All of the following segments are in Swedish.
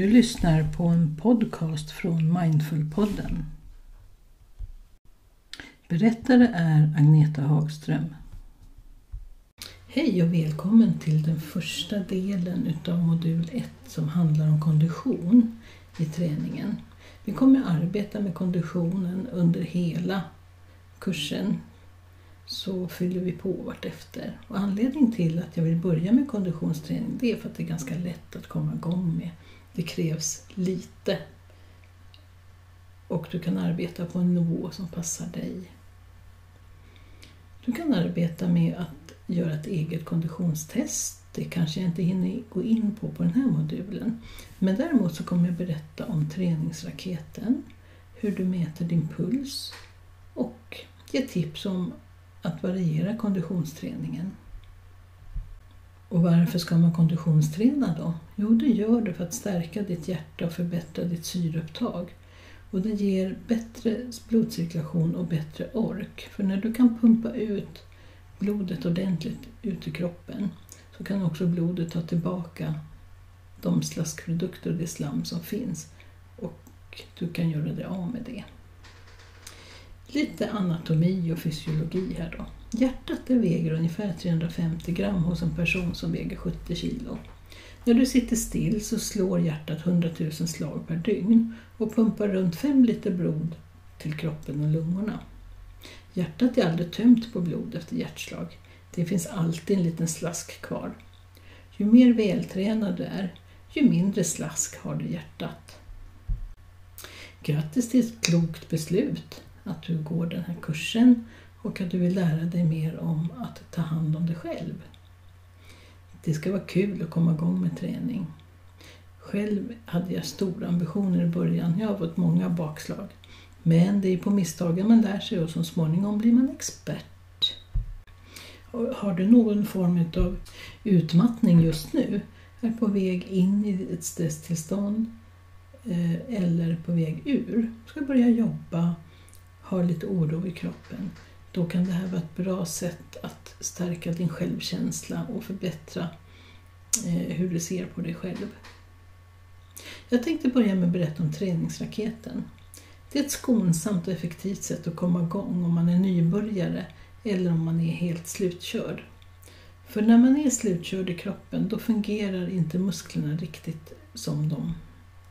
Du lyssnar på en podcast från Mindfulpodden. Berättare är Agneta Hagström. Hej och välkommen till den första delen utav modul 1 som handlar om kondition i träningen. Vi kommer arbeta med konditionen under hela kursen så fyller vi på vartefter. Och anledningen till att jag vill börja med konditionsträning det är för att det är ganska lätt att komma igång med. Det krävs lite och du kan arbeta på en nivå som passar dig. Du kan arbeta med att göra ett eget konditionstest. Det kanske jag inte hinner gå in på på den här modulen. Men däremot så kommer jag berätta om träningsraketen, hur du mäter din puls och ge tips om att variera konditionsträningen. Och varför ska man konditionsträna då? Jo, det gör du för att stärka ditt hjärta och förbättra ditt syreupptag. Och det ger bättre blodcirkulation och bättre ork. För när du kan pumpa ut blodet ordentligt ut i kroppen så kan också blodet ta tillbaka de slaskprodukter och det slam som finns och du kan göra dig av med det. Lite anatomi och fysiologi här då. Hjärtat det väger ungefär 350 gram hos en person som väger 70 kilo. När du sitter still så slår hjärtat 100 000 slag per dygn och pumpar runt 5 liter blod till kroppen och lungorna. Hjärtat är aldrig tömt på blod efter hjärtslag. Det finns alltid en liten slask kvar. Ju mer vältränad du är, ju mindre slask har du i hjärtat. Grattis till ett klokt beslut! att du går den här kursen och att du vill lära dig mer om att ta hand om dig själv. Det ska vara kul att komma igång med träning. Själv hade jag stora ambitioner i början. Jag har fått många bakslag. Men det är på misstagen man lär sig och så småningom blir man expert. Har du någon form av utmattning just nu, är på väg in i ett stresstillstånd eh, eller på väg ur, ska börja jobba har lite oro i kroppen, då kan det här vara ett bra sätt att stärka din självkänsla och förbättra eh, hur du ser på dig själv. Jag tänkte börja med att berätta om träningsraketen. Det är ett skonsamt och effektivt sätt att komma igång om man är nybörjare eller om man är helt slutkörd. För när man är slutkörd i kroppen då fungerar inte musklerna riktigt som de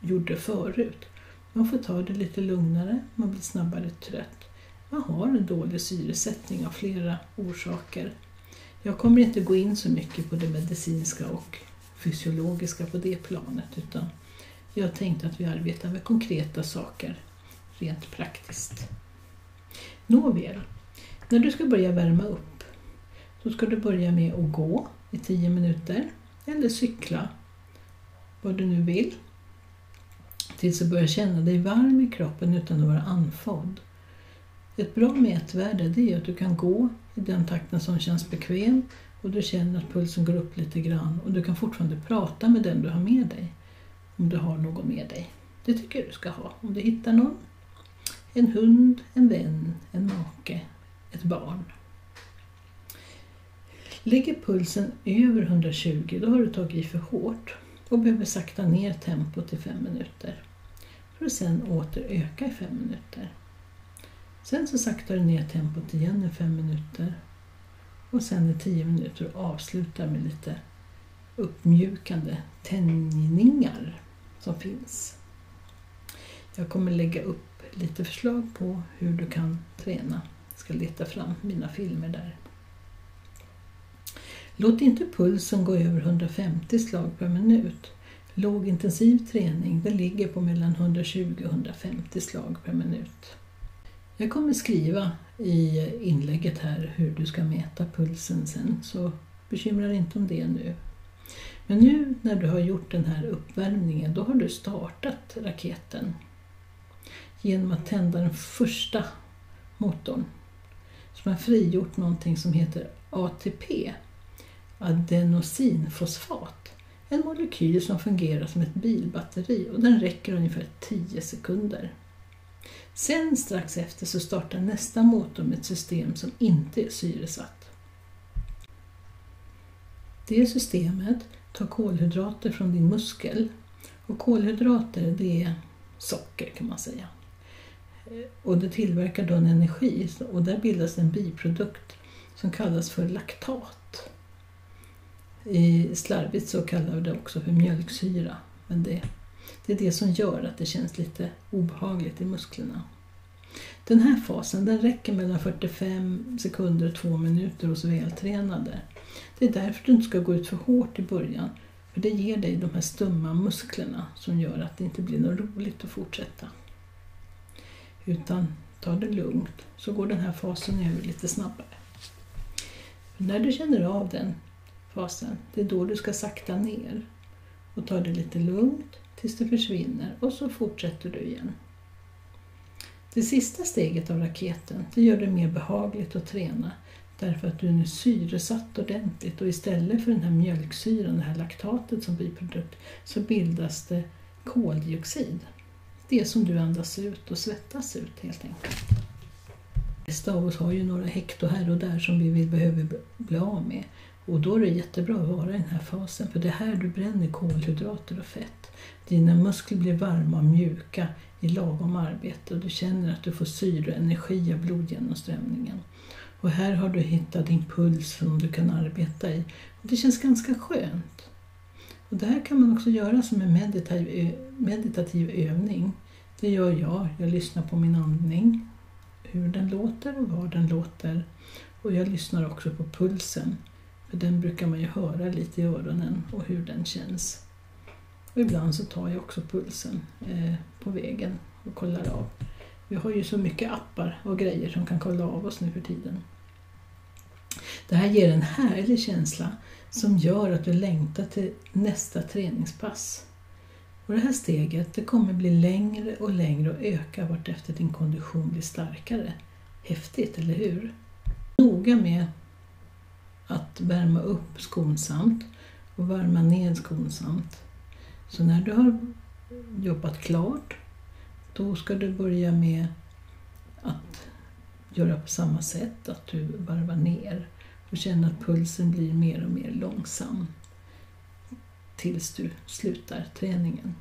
gjorde förut. Man får ta det lite lugnare, man blir snabbare trött. Man har en dålig syresättning av flera orsaker. Jag kommer inte gå in så mycket på det medicinska och fysiologiska på det planet utan jag tänkte att vi arbetar med konkreta saker rent praktiskt. Nåväl, när du ska börja värma upp så ska du börja med att gå i 10 minuter eller cykla, vad du nu vill tills du börjar känna dig varm i kroppen utan att vara andfådd. Ett bra mätvärde det är att du kan gå i den takten som känns bekväm och du känner att pulsen går upp lite grann och du kan fortfarande prata med den du har med dig. Om du har någon med dig. Det tycker jag du ska ha. Om du hittar någon. En hund, en vän, en make, ett barn. Ligger pulsen över 120 då har du tagit i för hårt och behöver sakta ner tempot till 5 minuter för att sen åter öka i 5 minuter. Sen så saktar du ner tempot igen i fem minuter och sen i tio minuter och avslutar med lite uppmjukande tänjningar som finns. Jag kommer lägga upp lite förslag på hur du kan träna. Jag ska leta fram mina filmer där. Låt inte pulsen gå över 150 slag per minut Lågintensiv träning det ligger på mellan 120 och 150 slag per minut. Jag kommer skriva i inlägget här hur du ska mäta pulsen sen, så bekymra dig inte om det nu. Men nu när du har gjort den här uppvärmningen, då har du startat raketen genom att tända den första motorn som har frigjort någonting som heter ATP, adenosinfosfat. En molekyl som fungerar som ett bilbatteri och den räcker ungefär 10 sekunder. Sen strax efter så startar nästa motor med ett system som inte är syresatt. Det systemet tar kolhydrater från din muskel Och kolhydrater det är socker kan man säga. Och det tillverkar då en energi och där bildas en biprodukt som kallas för laktat. I slarvigt så kallar vi det också för mjölksyra. Men det, det är det som gör att det känns lite obehagligt i musklerna. Den här fasen den räcker mellan 45 sekunder och 2 minuter hos vältränade. Det är därför du inte ska gå ut för hårt i början, för det ger dig de här stumma musklerna som gör att det inte blir något roligt att fortsätta. Utan ta det lugnt, så går den här fasen över lite snabbare. När du känner av den fasen, det är då du ska sakta ner och ta det lite lugnt tills det försvinner och så fortsätter du igen. Det sista steget av raketen det gör det mer behagligt att träna därför att du är nu syresatt ordentligt och istället för den här mjölksyran, det här laktatet som biprodukt, så bildas det koldioxid. Det som du andas ut och svettas ut helt enkelt. De flesta av oss har ju några hekto här och där som vi vill, behöver bli av med. Och då är det jättebra att vara i den här fasen för det är här du bränner kolhydrater och fett. Dina muskler blir varma och mjuka i lagom arbete och du känner att du får syre och energi av blodgenomströmningen. Och här har du hittat din puls som du kan arbeta i. Och det känns ganska skönt. Och det här kan man också göra som en meditativ, meditativ övning. Det gör jag. Jag lyssnar på min andning, hur den låter och var den låter. Och jag lyssnar också på pulsen. För den brukar man ju höra lite i öronen och hur den känns. Och ibland så tar jag också pulsen eh, på vägen och kollar av. Vi har ju så mycket appar och grejer som kan kolla av oss nu för tiden. Det här ger en härlig känsla som gör att du längtar till nästa träningspass. Och det här steget det kommer bli längre och längre och öka vartefter din kondition blir starkare. Häftigt, eller hur? Noga med att värma upp skonsamt och värma ner skonsamt. Så när du har jobbat klart, då ska du börja med att göra på samma sätt, att du varvar ner och känner att pulsen blir mer och mer långsam tills du slutar träningen.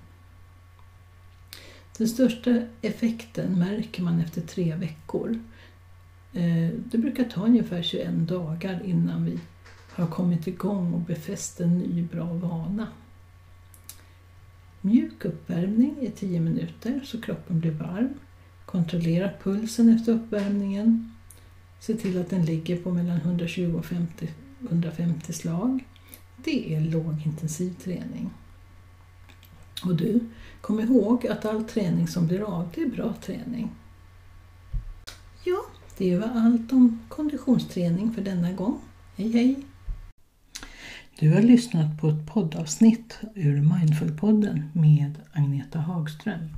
Den största effekten märker man efter tre veckor. Eh, det brukar ta ungefär 21 dagar innan vi har kommit igång och befäst en ny bra vana. Mjuk uppvärmning i 10 minuter så kroppen blir varm. Kontrollera pulsen efter uppvärmningen. Se till att den ligger på mellan 120 och 50, 150 slag. Det är lågintensiv träning. Och du, kom ihåg att all träning som blir av, det är bra träning. Det var allt om konditionsträning för denna gång. Hej hej! Du har lyssnat på ett poddavsnitt ur Mindful-podden med Agneta Hagström.